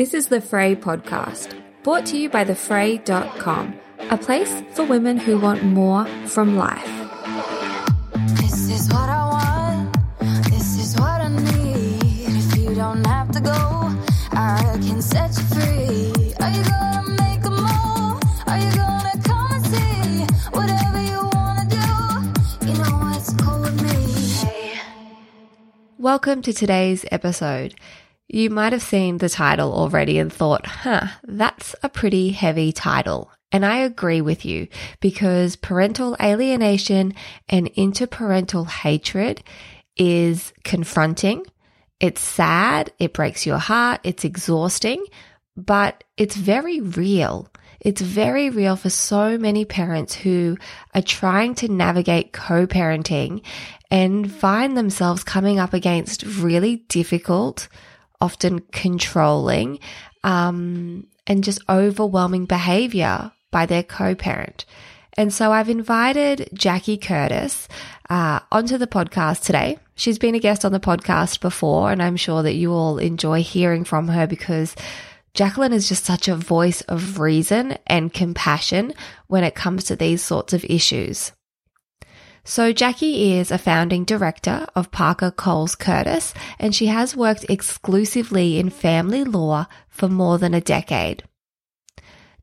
This is the Frae podcast, brought to you by thefrae.com, a place for women who want more from life. This is what I want. This is what I need. If you don't have to go, I can set you free. Are you gonna make a move? Are you gonna come and see? Whatever you wanna do, you know what's cool with me. Hey. Welcome to today's episode. You might have seen the title already and thought, huh, that's a pretty heavy title. And I agree with you because parental alienation and interparental hatred is confronting. It's sad. It breaks your heart. It's exhausting, but it's very real. It's very real for so many parents who are trying to navigate co-parenting and find themselves coming up against really difficult often controlling, um, and just overwhelming behavior by their co-parent. And so I've invited Jackie Curtis uh, onto the podcast today. She's been a guest on the podcast before, and I'm sure that you all enjoy hearing from her because Jacquelyn is just such a voice of reason and compassion when it comes to these sorts of issues. So, Jackie is a founding director of Parker Coles Curtis, and she has worked exclusively in family law for more than a decade.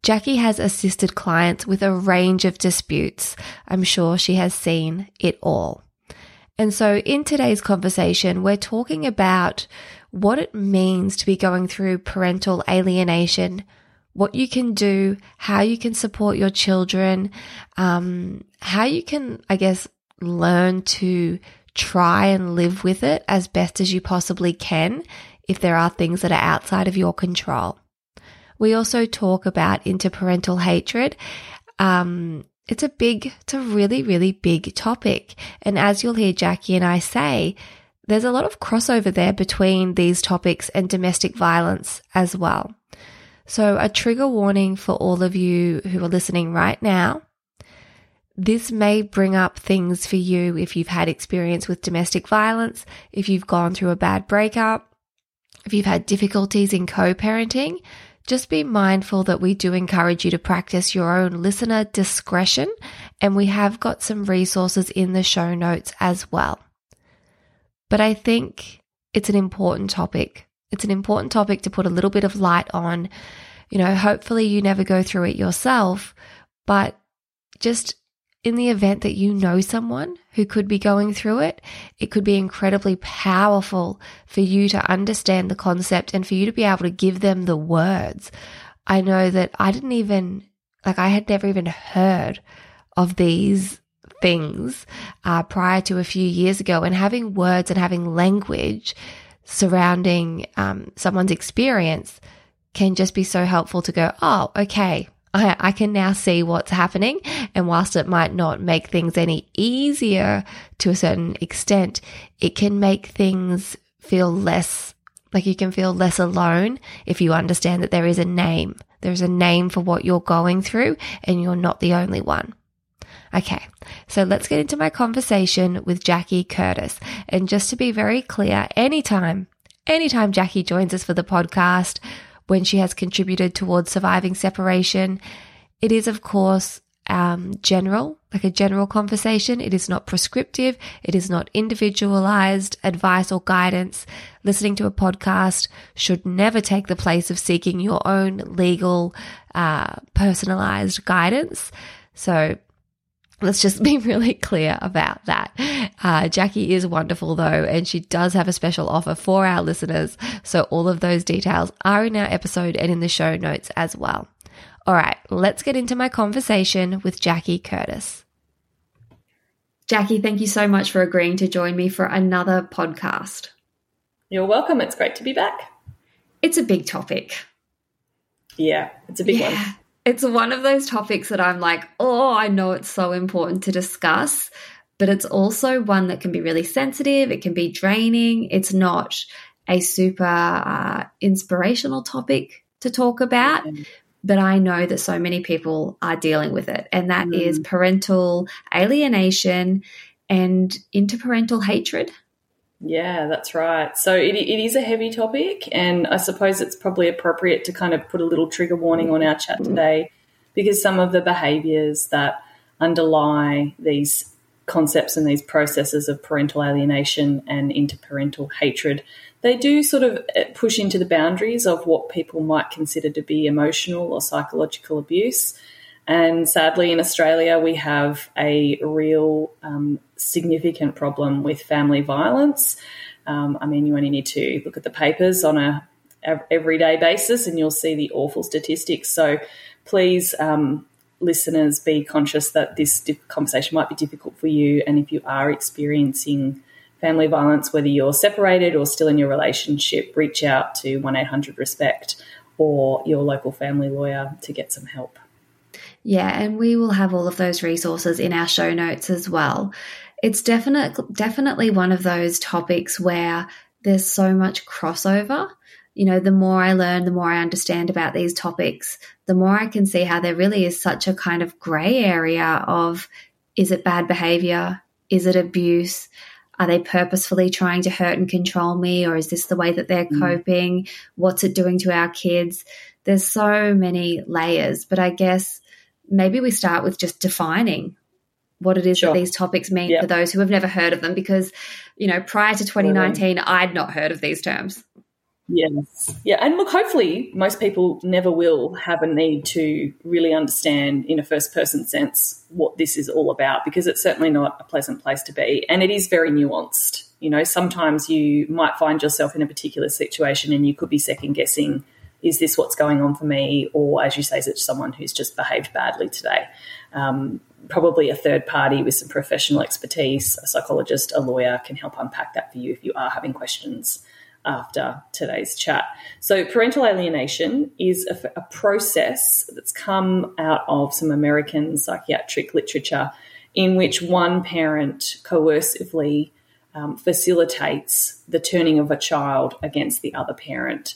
Jackie has assisted clients with a range of disputes. I'm sure she has seen it all. And so, in today's conversation, we're talking about what it means to be going through parental alienation, what you can do, how you can support your children, um, how you can, I guess, learn to try and live with it as best as you possibly can if there are things that are outside of your control. We also talk about interparental hatred. Um, it's a big, it's a really, really big topic. And as you'll hear Jackie and I say, there's a lot of crossover there between these topics and domestic violence as well. So, a trigger warning for all of you who are listening right now. This may bring up things for you if you've had experience with domestic violence, if you've gone through a bad breakup, if you've had difficulties in co parenting. Just be mindful that we do encourage you to practice your own listener discretion, and we have got some resources in the show notes as well. But I think it's an important topic it's an important topic to put a little bit of light on. You know, hopefully you never go through it yourself, but just in the event that you know someone who could be going through it, it could be incredibly powerful for you to understand the concept and for you to be able to give them the words. I know that I didn't even, like, I had never even heard of these things uh, prior to a few years ago, and having words and having language surrounding um, someone's experience can just be so helpful to go, oh, okay, I, I can now see what's happening. And whilst it might not make things any easier to a certain extent, it can make things feel less like you can feel less alone if you understand that there is a name. There's a name for what you're going through and you're not the only one. Okay, so let's get into my conversation with Jackie Curtis. And just to be very clear, anytime, anytime Jackie joins us for the podcast, when she has contributed towards surviving separation, it is, of course, um, general, like a general conversation. It is not prescriptive. It is not individualized advice or guidance. Listening to a podcast should never take the place of seeking your own legal, uh, personalized guidance. So Let's just be really clear about that. Uh, Jackie is wonderful though, and she does have a special offer for our listeners. So all of those details are in our episode and in the show notes as well. All right, let's get into my conversation with Jackie Curtis. Jackie, thank you so much for agreeing to join me for another podcast. You're welcome. It's great to be back. It's a big topic. Yeah, it's a big yeah. one it's one of those topics that I'm like, oh, I know it's so important to discuss, but it's also one that can be really sensitive. It can be draining. It's not a super uh, inspirational topic to talk about. But I know that so many people are dealing with it, and that mm. is parental alienation and interparental hatred. Yeah, that's right. So it, it is a heavy topic, and I suppose it's probably appropriate to kind of put a little trigger warning on our chat today because some of the behaviours that underlie these concepts and these processes of parental alienation and interparental hatred, they do sort of uh, push into the boundaries of what people might consider to be emotional or psychological abuse. And sadly, in Australia, we have a real um, significant problem with family violence. Um, I mean, you only need to look at the papers on a everyday basis, and you'll see the awful statistics. So, please, um, listeners, be conscious that this conversation might be difficult for you, and if you are experiencing family violence, whether you're separated or still in your relationship, reach out to one eight hundred Respect or your local family lawyer to get some help. Yeah, and we will have all of those resources in our show notes as well. It's definitely definitely one of those topics where there's so much crossover. You know, the more I learn, the more I understand about these topics, the more I can see how there really is such a kind of gray area of is it bad behavior? Is it abuse? Are they purposefully trying to hurt and control me? Or is this the way that they're mm. coping? What's it doing to our kids? There's so many layers, but I guess maybe we start with just defining what it is sure. that these topics mean yep. for those who have never heard of them because you know prior to 2019 i'd not heard of these terms yes yeah and look hopefully most people never will have a need to really understand in a first person sense what this is all about because it's certainly not a pleasant place to be and it is very nuanced you know sometimes you might find yourself in a particular situation and you could be second guessing is this what's going on for me? Or, as you say, is it someone who's just behaved badly today? Um, probably a third party with some professional expertise, a psychologist, a lawyer can help unpack that for you if you are having questions after today's chat. So, parental alienation is a, a process that's come out of some American psychiatric literature in which one parent coercively um, facilitates the turning of a child against the other parent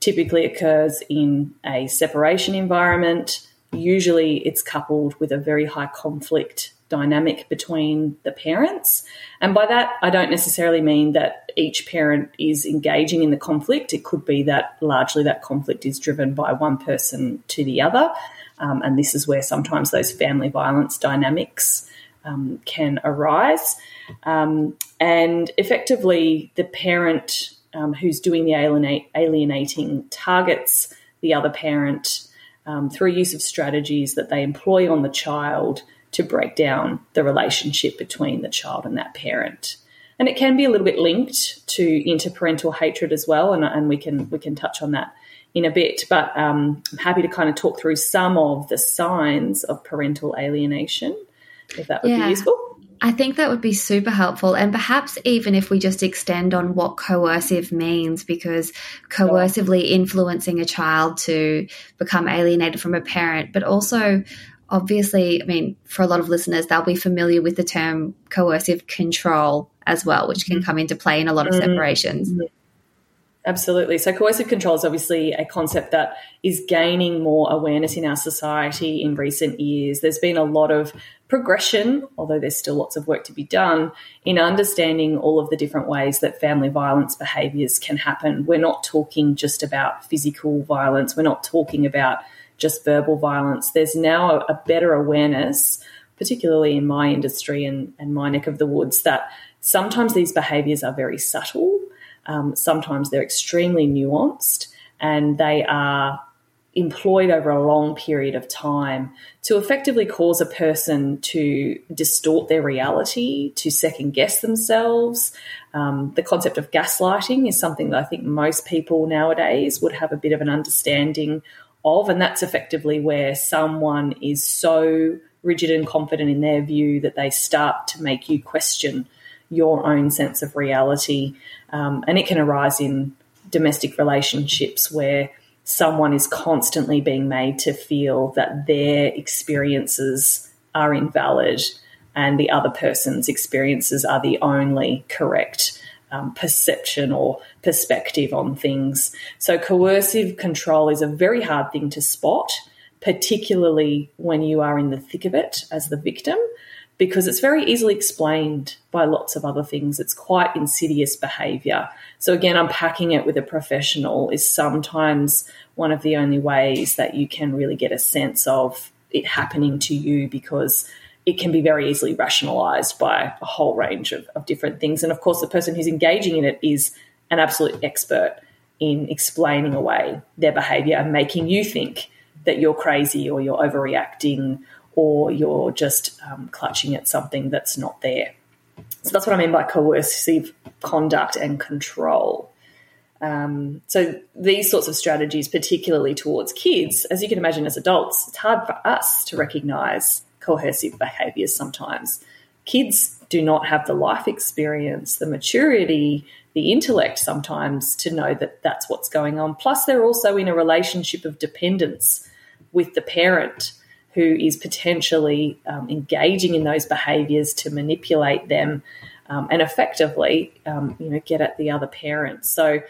typically occurs in a separation environment. Usually it's coupled with a very high conflict dynamic between the parents. And by that, I don't necessarily mean that each parent is engaging in the conflict. It could be that largely that conflict is driven by one person to the other. Um, and this is where sometimes those family violence dynamics um, can arise. Um, and effectively, the parent um, who's doing the alienate, alienating targets the other parent um, through use of strategies that they employ on the child to break down the relationship between the child and that parent. And it can be a little bit linked to interparental hatred as well, and, and we can we can touch on that in a bit. But um, I'm happy to kind of talk through some of the signs of parental alienation, if that would yeah. be useful. I think that would be super helpful. And perhaps even if we just extend on what coercive means, because coercively influencing a child to become alienated from a parent, but also obviously, I mean, for a lot of listeners, they'll be familiar with the term coercive control as well, which can mm-hmm. come into play in a lot of mm-hmm. separations. Mm-hmm. Absolutely. So, coercive control is obviously a concept that is gaining more awareness in our society in recent years. There's been a lot of progression, although there's still lots of work to be done, in understanding all of the different ways that family violence behaviours can happen. We're not talking just about physical violence, we're not talking about just verbal violence. There's now a, better awareness, particularly in my industry and, and my neck of the woods, that sometimes these behaviours are very subtle um, sometimes they're extremely nuanced and they are employed over a long period of time to effectively cause a person to distort their reality, to second guess themselves. Um, the concept of gaslighting is something that I think most people nowadays would have a bit of an understanding of, and that's effectively where someone is so rigid and confident in their view that they start to make you question your own sense of reality. Um, and it can arise in domestic relationships where someone is constantly being made to feel that their experiences are invalid and the other person's experiences are the only correct um, perception or perspective on things. So, coercive control is a very hard thing to spot, particularly when you are in the thick of it as the victim because it's very easily explained by lots of other things. It's quite insidious behavior. So, again, unpacking it with a professional is sometimes one of the only ways that you can really get a sense of it happening to you because it can be very easily rationalized by a whole range of, of different things. And of course, the person who's engaging in it is an absolute expert in explaining away their behavior and making you think that you're crazy or you're overreacting or you're just um, clutching at something that's not there. So that's what I mean by coercive conduct and control. Um, so these sorts of strategies, particularly towards kids, as you can imagine as adults, it's hard for us to recognize coercive behaviors sometimes. Kids do not have the life experience, the maturity, the intellect sometimes to know that that's what's going on. Plus, they're also in a relationship of dependence with the parent who is potentially um, engaging in those behaviors to manipulate them um, and effectively, um, you know, get at the other parent. So,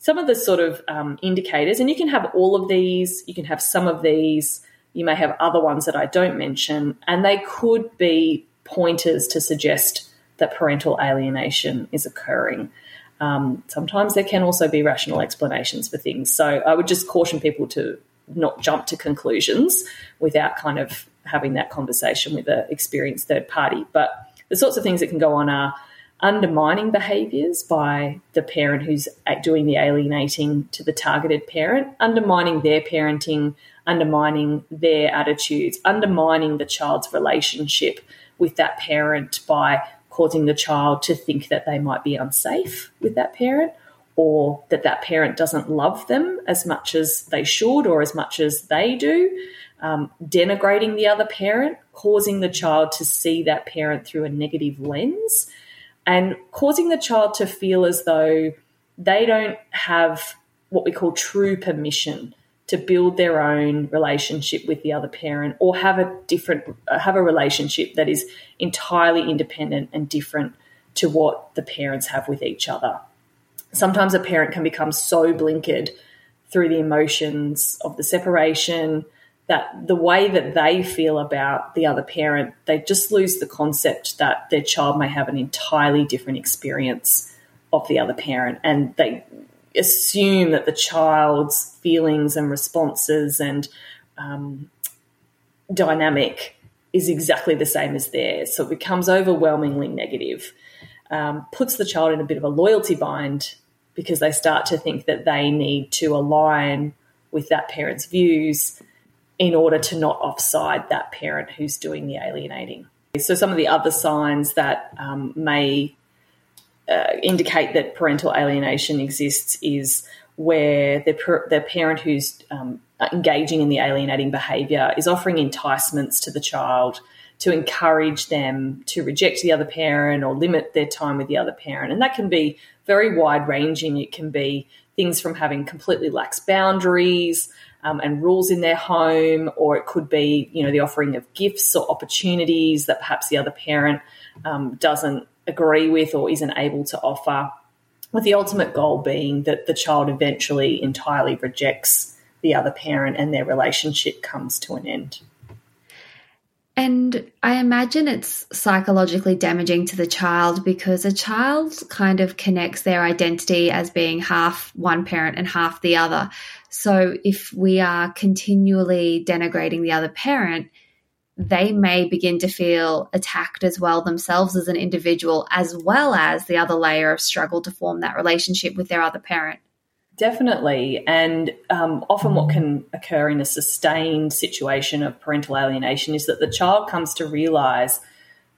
some of the sort of um, indicators, and you can have all of these, you can have some of these, you may have other ones that I don't mention, and they could be pointers to suggest that parental alienation is occurring. Um, sometimes there can also be rational explanations for things. So I would just caution people to not jump to conclusions without kind of having that conversation with an experienced third party. But the sorts of things that can go on are undermining behaviours by the parent who's doing the alienating to the targeted parent, undermining their parenting, undermining their attitudes, undermining the child's relationship with that parent by causing the child to think that they might be unsafe with that parent or that that parent doesn't love them as much as they should or as much as they do, um, denigrating the other parent, causing the child to see that parent through a negative lens, and causing the child to feel as though they don't have what we call true permission to build their own relationship with the other parent or have a different have a relationship that is entirely independent and different to what the parents have with each other sometimes a parent can become so blinkered through the emotions of the separation that the way that they feel about the other parent, they just lose the concept that their child may have an entirely different experience of the other parent. And they assume that the child's feelings and responses and um, dynamic is exactly the same as theirs. So it becomes overwhelmingly negative um, puts the child in a bit of a loyalty bind because they start to think that they need to align with that parent's views in order to not offside that parent who's doing the alienating. So, some of the other signs that um, may uh, indicate that parental alienation exists is where the, the parent who's um, engaging in the alienating behaviour is offering enticements to the child to encourage them to reject the other parent or limit their time with the other parent. And that can be very wide ranging. It can be things from having completely lax boundaries um, and rules in their home, or it could be, you know, the offering of gifts or opportunities that perhaps the other parent um, doesn't agree with or isn't able to offer. With the ultimate goal being that the child eventually entirely rejects the other parent and their relationship comes to an end. And I imagine it's psychologically damaging to the child because a child kind of connects their identity as being half one parent and half the other. So if we are continually denigrating the other parent, they may begin to feel attacked as well themselves as an individual, as well as the other layer of struggle to form that relationship with their other parent. Definitely. And um, often, what can occur in a sustained situation of parental alienation is that the child comes to realize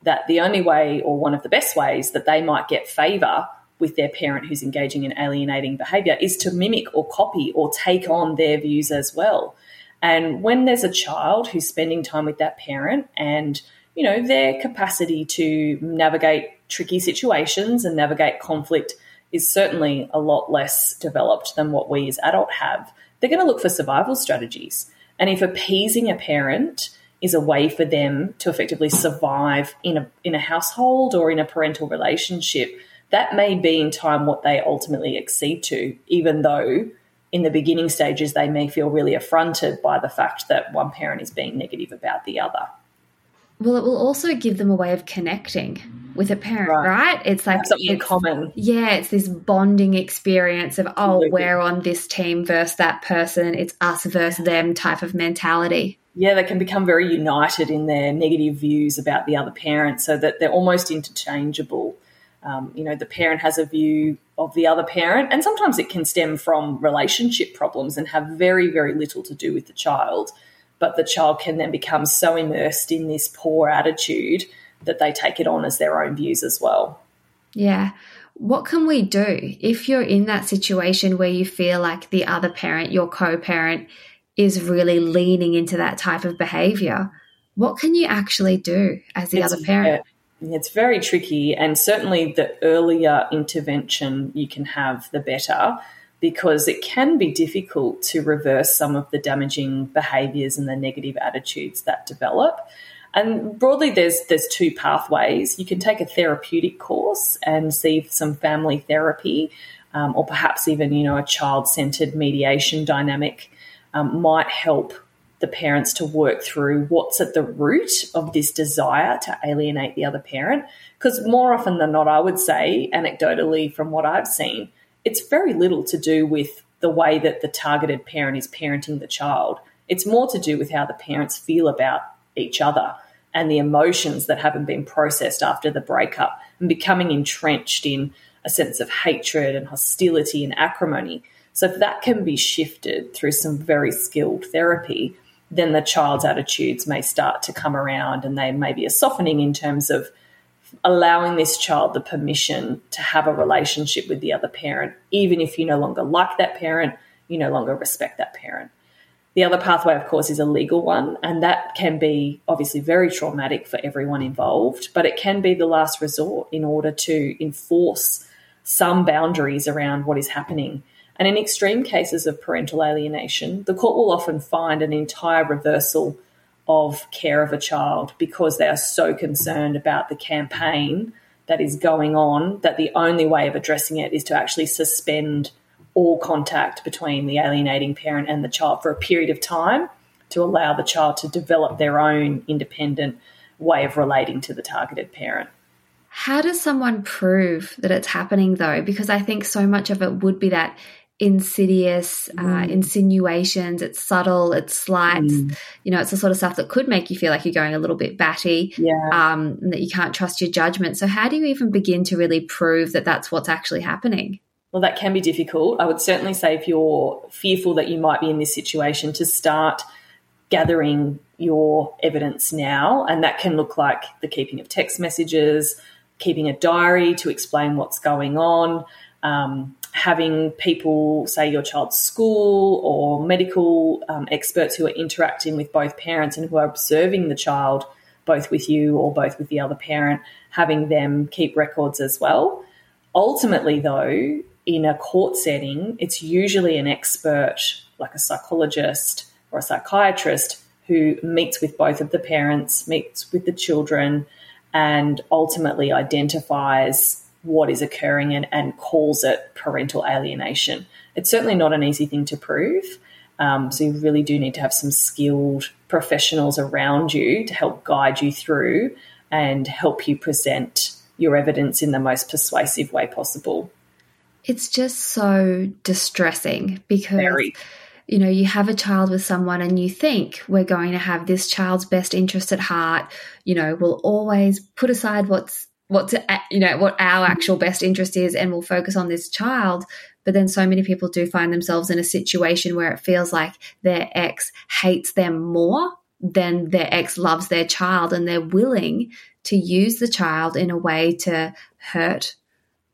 that the only way, or one of the best ways, that they might get favor with their parent who's engaging in alienating behavior is to mimic or copy or take on their views as well. And when there's a child who's spending time with that parent and you know their capacity to navigate tricky situations and navigate conflict is certainly a lot less developed than what we as adults have, they're going to look for survival strategies. And if appeasing a parent is a way for them to effectively survive in a in a household or in a parental relationship, that may be in time what they ultimately accede to, even though in the beginning stages they may feel really affronted by the fact that one parent is being negative about the other. Well, it will also give them a way of connecting with a parent, Right. right? It's like something in it's- common. Yeah, it's this bonding experience of, oh, Absolutely. we're on this team versus that person. It's us versus them type of mentality. yeah, they can become very united in their negative views about the other parent so that they're almost interchangeable. Um, you know, the parent has a view of the other parent, and sometimes it can stem from relationship problems and have very, very little to do with the child. But the child can then become so immersed in this poor attitude that they take it on as their own views as well. Yeah. What can we do if you're in that situation where you feel like the other parent, your co parent, is really leaning into that type of behavior? What can you actually do as the It's other parent? It's very tricky, and certainly the earlier intervention you can have, the better, because it can be difficult to reverse some of the damaging behaviours and the negative attitudes that develop. And broadly, there's there's two pathways. You can take a therapeutic course and see some family therapy, um, or perhaps even you know a child centered mediation dynamic um, might help the parents to work through what's at the root of this desire to alienate the other parent. Because more often than not, I would say, anecdotally, from what I've seen, it's very little to do with the way that the targeted parent is parenting the child. It's more to do with how the parents feel about each other and the emotions that haven't been processed after the breakup and becoming entrenched in a sense of hatred and hostility and acrimony. So, if that can be shifted through some very skilled therapy, then the child's attitudes may start to come around and they may be a softening in terms of allowing this child the permission to have a relationship with the other parent, even if you no longer like that parent, you no longer respect that parent. The other pathway, of course, is a legal one, and that can be obviously very traumatic for everyone involved, but it can be the last resort in order to enforce some boundaries around what is happening. And in extreme cases of parental alienation, the court will often find an entire reversal of care of a child because they are so concerned about the campaign that is going on that the only way of addressing it is to actually suspend all contact between the alienating parent and the child for a period of time to allow the child to develop their own independent way of relating to the targeted parent. How does someone prove that it's happening though? Because I think so much of it would be that insidious uh, insinuations. It's subtle, it's slight. You know, it's the sort of stuff that could make you feel like you're going a little bit batty. Yeah. Um, and that you can't trust your judgment. So, how do you even begin to really prove that that's what's actually happening? Well, that can be difficult. I would certainly say if you're fearful that you might be in this situation, to start gathering your evidence now. And that can look like the keeping of text messages, keeping a diary to explain what's going on, um, having people, say your child's school or medical um, experts who are interacting with both parents and who are observing the child, both with you or both with the other parent, having them keep records as well. Ultimately, though, in a court setting, it's usually an expert, like a psychologist or a psychiatrist, who meets with both of the parents, meets with the children, and ultimately identifies what is occurring and, and calls it parental alienation. It's certainly not an easy thing to prove. Um, so you really do need to have some skilled professionals around you to help guide you through and help you present your evidence in the most persuasive way possible. It's just so distressing because Very. you know, you have a child with someone and you think we're going to have this child's best interest at heart, you know, we'll always put aside what's what's you know what our actual best interest is and we'll focus on this child. But then so many people do find themselves in a situation where it feels like their ex hates them more than their ex loves their child and they're willing to use the child in a way to hurt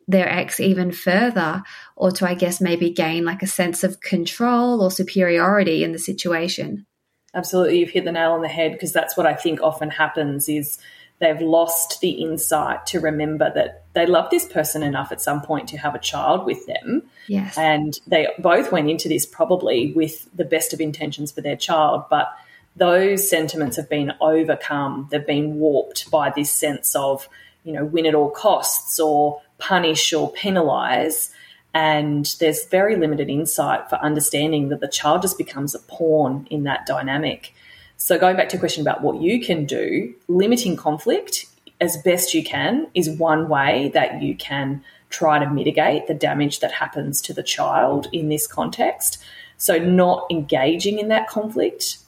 their ex even further or to i guess maybe gain like a sense of control or superiority in the situation. Absolutely, you've hit the nail on the head because that's what I think often happens is they've lost the insight to remember that they love this person enough at some point to have a child with them. yes And they both went into this probably with the best of intentions for their child, but those sentiments have been overcome. They've been warped by this sense of, you know, win at all costs or punish or penalize. And there's very limited insight for understanding that the child just becomes a pawn in that dynamic. So, going back to a question about what you can do, limiting conflict as best you can is one way that you can try to mitigate the damage that happens to the child in this context. So, not engaging in that conflict,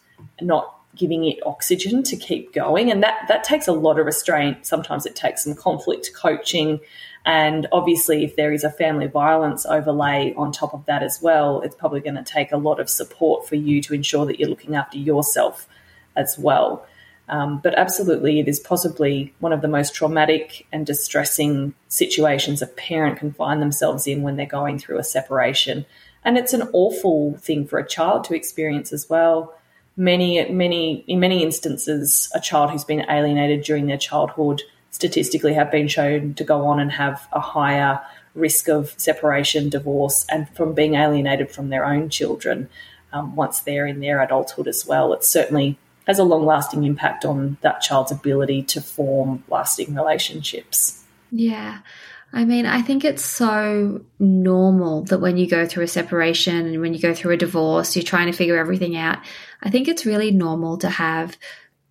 not giving it oxygen to keep going. And that, that takes a lot of restraint. Sometimes it takes some conflict coaching. And obviously, if there is a family violence overlay on top of that as well, it's probably going to take a lot of support for you to ensure that you're looking after yourself as well. Um, but absolutely, it is possibly one of the most traumatic and distressing situations a parent can find themselves in when they're going through a separation. And it's an awful thing for a child to experience as well many, many, in many instances, a child who's been alienated during their childhood statistically have been shown to go on and have a higher risk of separation, divorce, and from being alienated from their own children um, once they're in their adulthood as well. It certainly has a long lasting impact on that child's ability to form lasting relationships. Yeah. I mean, I think it's so normal that when you go through a separation and when you go through a divorce, you're trying to figure everything out. I think it's really normal to have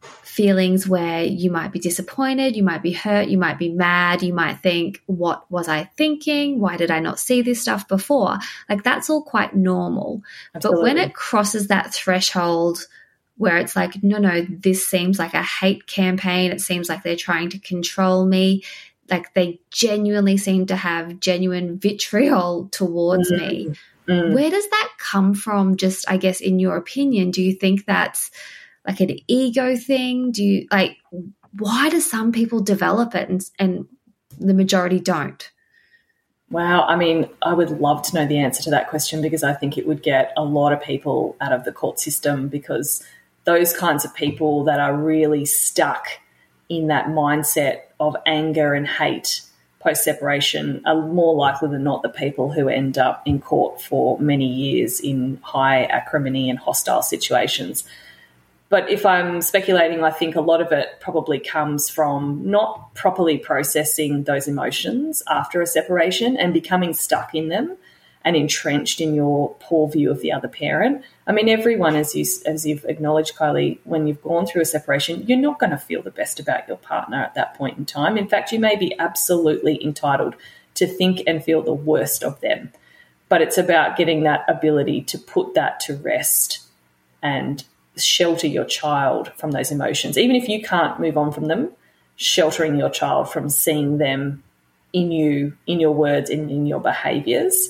feelings where you might be disappointed, you might be hurt, you might be mad, you might think, What was I thinking? Why did I not see this stuff before? Like, that's all quite normal. Absolutely. But when it crosses that threshold, where it's like, no, no, this seems like a hate campaign. It seems like they're trying to control me like they genuinely seem to have genuine vitriol towards mm. me. Mm. Where does that come from? Just, I guess, in your opinion, do you think that's like an ego thing? Do you like, why do some people develop it and, and the majority don't? Wow. I mean, I would love to know the answer to that question because I think it would get a lot of people out of the court system because those kinds of people that are really stuck in that mindset of anger and hate post separation are more likely than not the people who end up in court for many years in high acrimony and hostile situations. But if I'm speculating, I think a lot of it probably comes from not properly processing those emotions after a separation and becoming stuck in them and entrenched in your poor view of the other parent. I mean, everyone, as you as you've acknowledged, Kylie, when you've gone through a separation, you're not going to feel the best about your partner at that point in time. In fact, you may be absolutely entitled to think and feel the worst of them. But it's about getting that ability to put that to rest and shelter your child from those emotions, even if you can't move on from them. Sheltering your child from seeing them in you, in your words, in your behaviours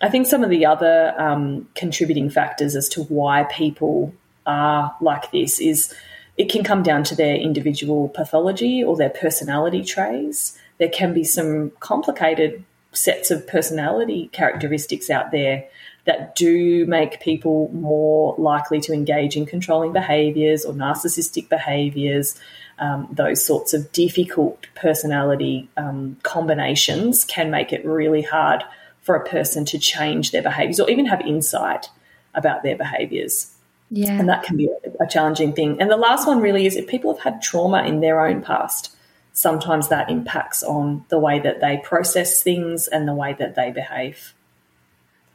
I think some of the other um, contributing factors as to why people are like this is it can come down to their individual pathology or their personality traits. There can be some complicated sets of personality characteristics out there that do make people more likely to engage in controlling behaviors or narcissistic behaviors. Um, those sorts of difficult personality um, combinations can make it really hard for a person to change their behaviors or even have insight about their behaviors. Yeah. And that can be a, challenging thing. And the last one really is if people have had trauma in their own past, sometimes that impacts on the way that they process things and the way that they behave.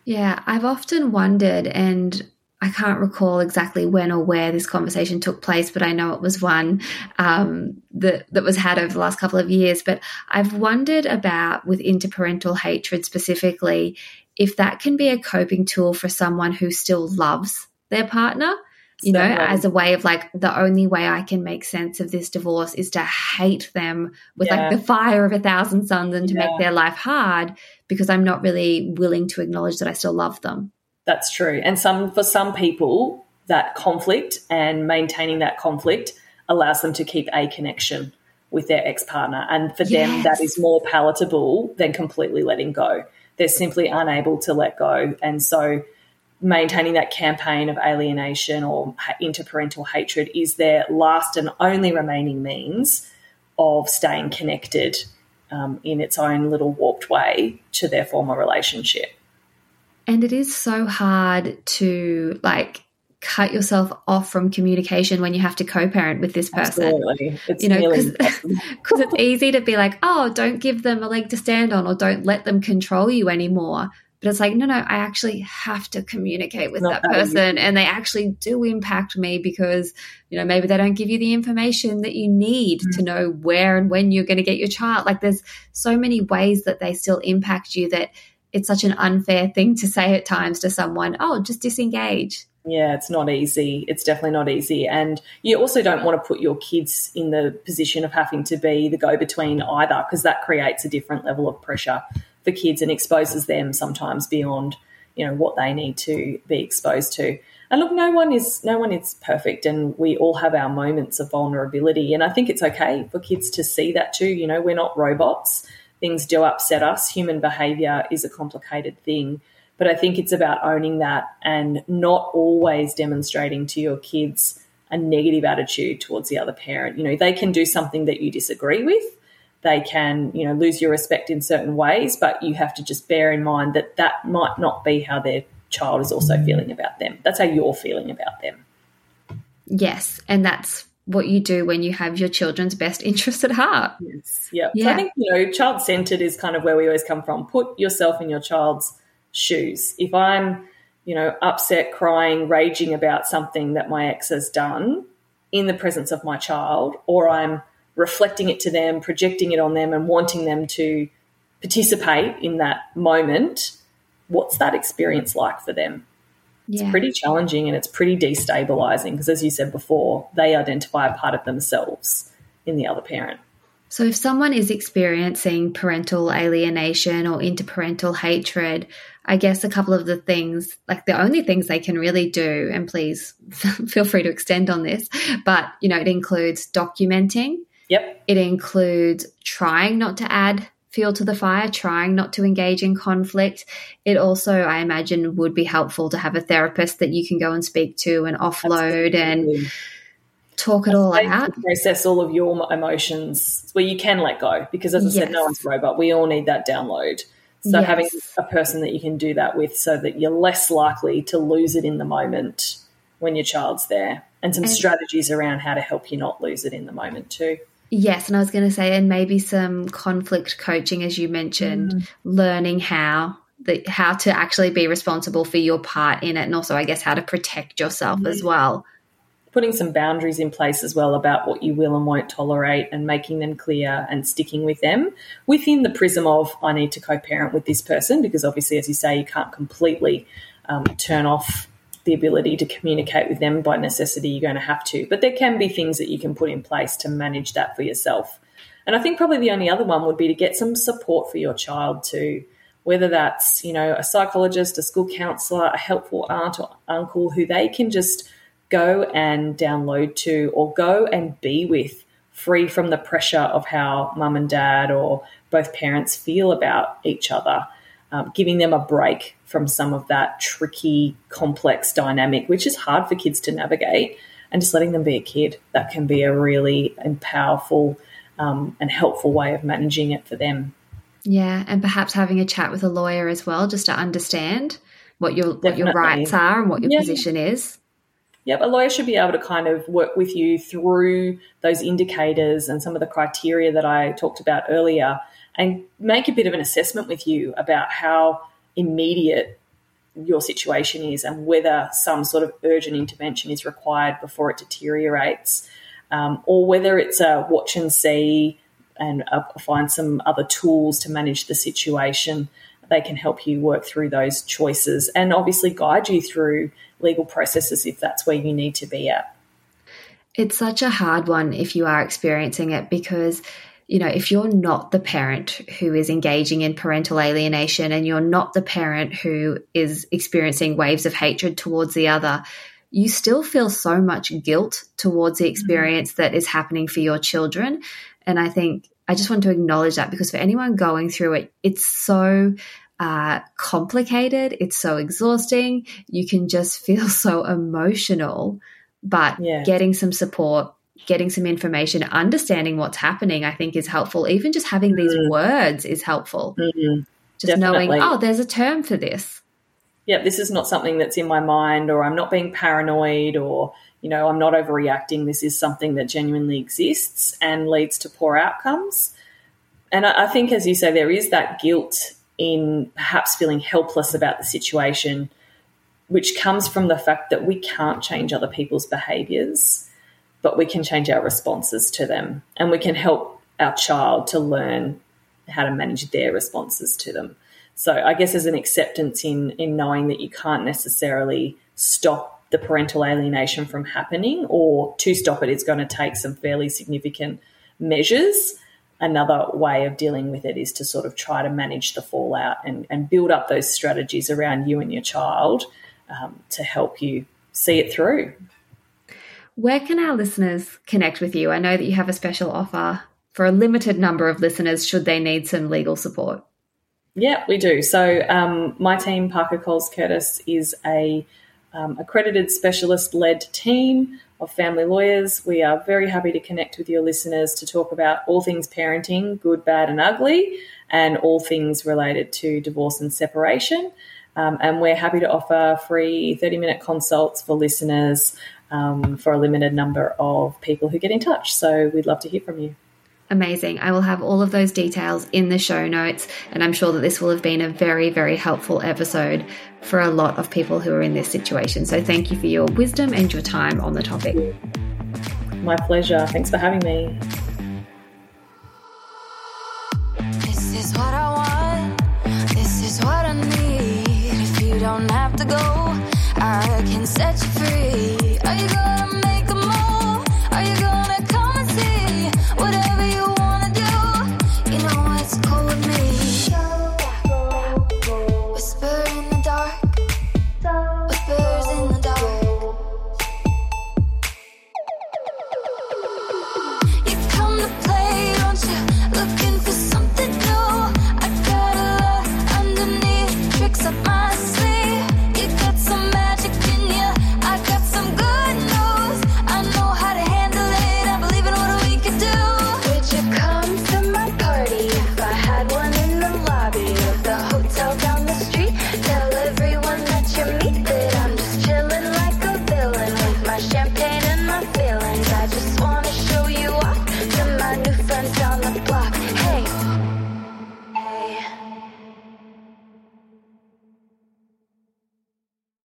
Yeah, I've often wondered, and I can't recall exactly when or where this conversation took place, but I know it was one um, that that was had over the last couple of years. But I've wondered about with interparental hatred specifically if that can be a coping tool for someone who still loves their partner. You know, as a way of like the only way I can make sense of this divorce is to hate them with yeah. like the fire of a thousand suns and to yeah. make their life hard because I'm not really willing to acknowledge that I still love them. That's true. And some for some people, that conflict and maintaining that conflict allows them to keep a connection with their ex partner. And for yes. them, that is more palatable than completely letting go. They're simply unable to let go. And so maintaining that campaign of alienation or interparental hatred is their last and only remaining means of staying connected um, in its own little warped way to their former relationship. And it is so hard to like cut yourself off from communication when you have to co-parent with this person. Absolutely. It's you know, because it's easy to be like, oh, don't give them a leg to stand on or don't let them control you anymore. But it's like, no, no, I actually have to communicate with that that easy. person. And they actually do impact me because, you know, maybe they don't give you the information that you need to Mm. know where and when you're going to get your child. Like there's so many ways that they still impact you that it's such an unfair thing to say at times to someone, oh, just disengage. Yeah, it's not easy. It's definitely not easy. And you also don't want to put your kids in the position of having to be the go between either, because that creates a different level of pressure for kids and exposes them sometimes beyond, you know, what they need to be exposed to. And look, no one is no one is perfect and we all have our moments of vulnerability. And I think it's okay for kids to see that too. You know, we're not robots. Things do upset us. Human behavior is a complicated thing. But I think it's about owning that and not always demonstrating to your kids a negative attitude towards the other parent. You know, they can do something that you disagree with. They can, you know, lose your respect in certain ways, but you have to just bear in mind that that might not be how their child is also feeling about them. That's how you're feeling about them. Yes. And that's what you do when you have your children's best interests at heart. Yes. Yeah. So I think, you know, child centered is kind of where we always come from. Put yourself in your child's shoes. If I'm, you know, upset, crying, raging about something that my ex has done in the presence of my child, or I'm reflecting it to them, projecting it on them, and wanting them to participate in that moment, what's that experience like for them? Yeah. Pretty challenging and it's pretty destabilizing because, as you said before, they identify a part of themselves in the other parent. So, if someone is experiencing parental alienation or interparental hatred, I guess a couple of the things, like the only things they can really do, and please feel free to extend on this, but you know, it includes documenting, Yep. it includes trying not to add fuel to the fire, trying not to engage in conflict. It also, I imagine, would be helpful to have a therapist that you can go and speak to and offload and talk it all out. process all of your emotions. Where you can let go because as I said no one's a robot. We all need that download. So Yes. having a person that you can do that with so that you're less likely to lose it in the moment when your child's there. And some And- strategies around how to help you not lose it in the moment too Yes, and I was going to say, and maybe some conflict coaching, as you mentioned, learning how the how to actually be responsible for your part in it, and also, I guess, how to protect yourself as well. putting some boundaries in place as well about what you will and won't tolerate and making them clear and sticking with them within the prism of I need to co parent with this person because obviously, as you say, you can't completely um, turn off the ability to communicate with them by necessity. You're going to have to. But there can be things that you can put in place to manage that for yourself. And I think probably the only other one would be to get some support for your child too. Whether that's, you know, a psychologist, a school counselor, a helpful aunt or uncle who they can just go and download to or go and be with, free from the pressure of how mum and dad or both parents feel about each other, um, giving them a break from some of that tricky, complex dynamic, which is hard for kids to navigate, and just letting them be a kid. That can be a really powerful um, and helpful way of managing it for them. Yeah, and perhaps having a chat with a lawyer as well, just to understand what your what your rights are and what your Yeah. position is. Yep, a lawyer should be able to kind of work with you through those indicators and some of the criteria that I talked about earlier and make a bit of an assessment with you about how immediate your situation is and whether some sort of urgent intervention is required before it deteriorates um, or whether it's a watch and see and uh, find some other tools to manage the situation. They can help you work through those choices and obviously guide you through legal processes if that's where you need to be at. It's such a hard one if you are experiencing it because, you know, if you're not the parent who is engaging in parental alienation and you're not the parent who is experiencing waves of hatred towards the other, you still feel so much guilt towards the experience that is happening for your children. And I think I just want to acknowledge that because for anyone going through it, it's so uh, complicated, it's so exhausting. You can just feel so emotional but Yeah. getting some support getting some information understanding what's happening i think is helpful. Even just having these mm. words is helpful. Mm-hmm. Just knowing oh there's a term for this. Yeah, this is not something that's in my mind, or I'm not being paranoid, or, you know, I'm not overreacting. This is something that genuinely exists and leads to poor outcomes. And I, I think, as you say, there is that guilt in perhaps feeling helpless about the situation, which comes from the fact that we can't change other people's behaviors, but we can change our responses to them and we can help our child to learn how to manage their responses to them. So I guess there's an acceptance in in knowing that you can't necessarily stop the parental alienation from happening, or to stop it, it's going to take some fairly significant measures. Another way of dealing with it is to sort of try to manage the fallout and, and build up those strategies around you and your child um, to help you see it through. Where can our listeners connect with you? I know that you have a special offer for a limited number of listeners should they need some legal support. Yeah, we do. So um, my team, Parker Coles Curtis, is a um, accredited specialist led team of family lawyers. We are very happy to connect with your listeners to talk about all things parenting, good, bad, and ugly, and all things related to divorce and separation. Um, and we're happy to offer free 30 minute consults for listeners um, for a limited number of people who get in touch. So we'd love to hear from you. Amazing. I will have all of those details in the show notes, and I'm sure that this will have been a very, very helpful episode for a lot of people who are in this situation. So, thank you for your wisdom and your time on the topic. My pleasure. Thanks for having me. This is what I want. This is what I need. If you don't have to go, I can set you free baby.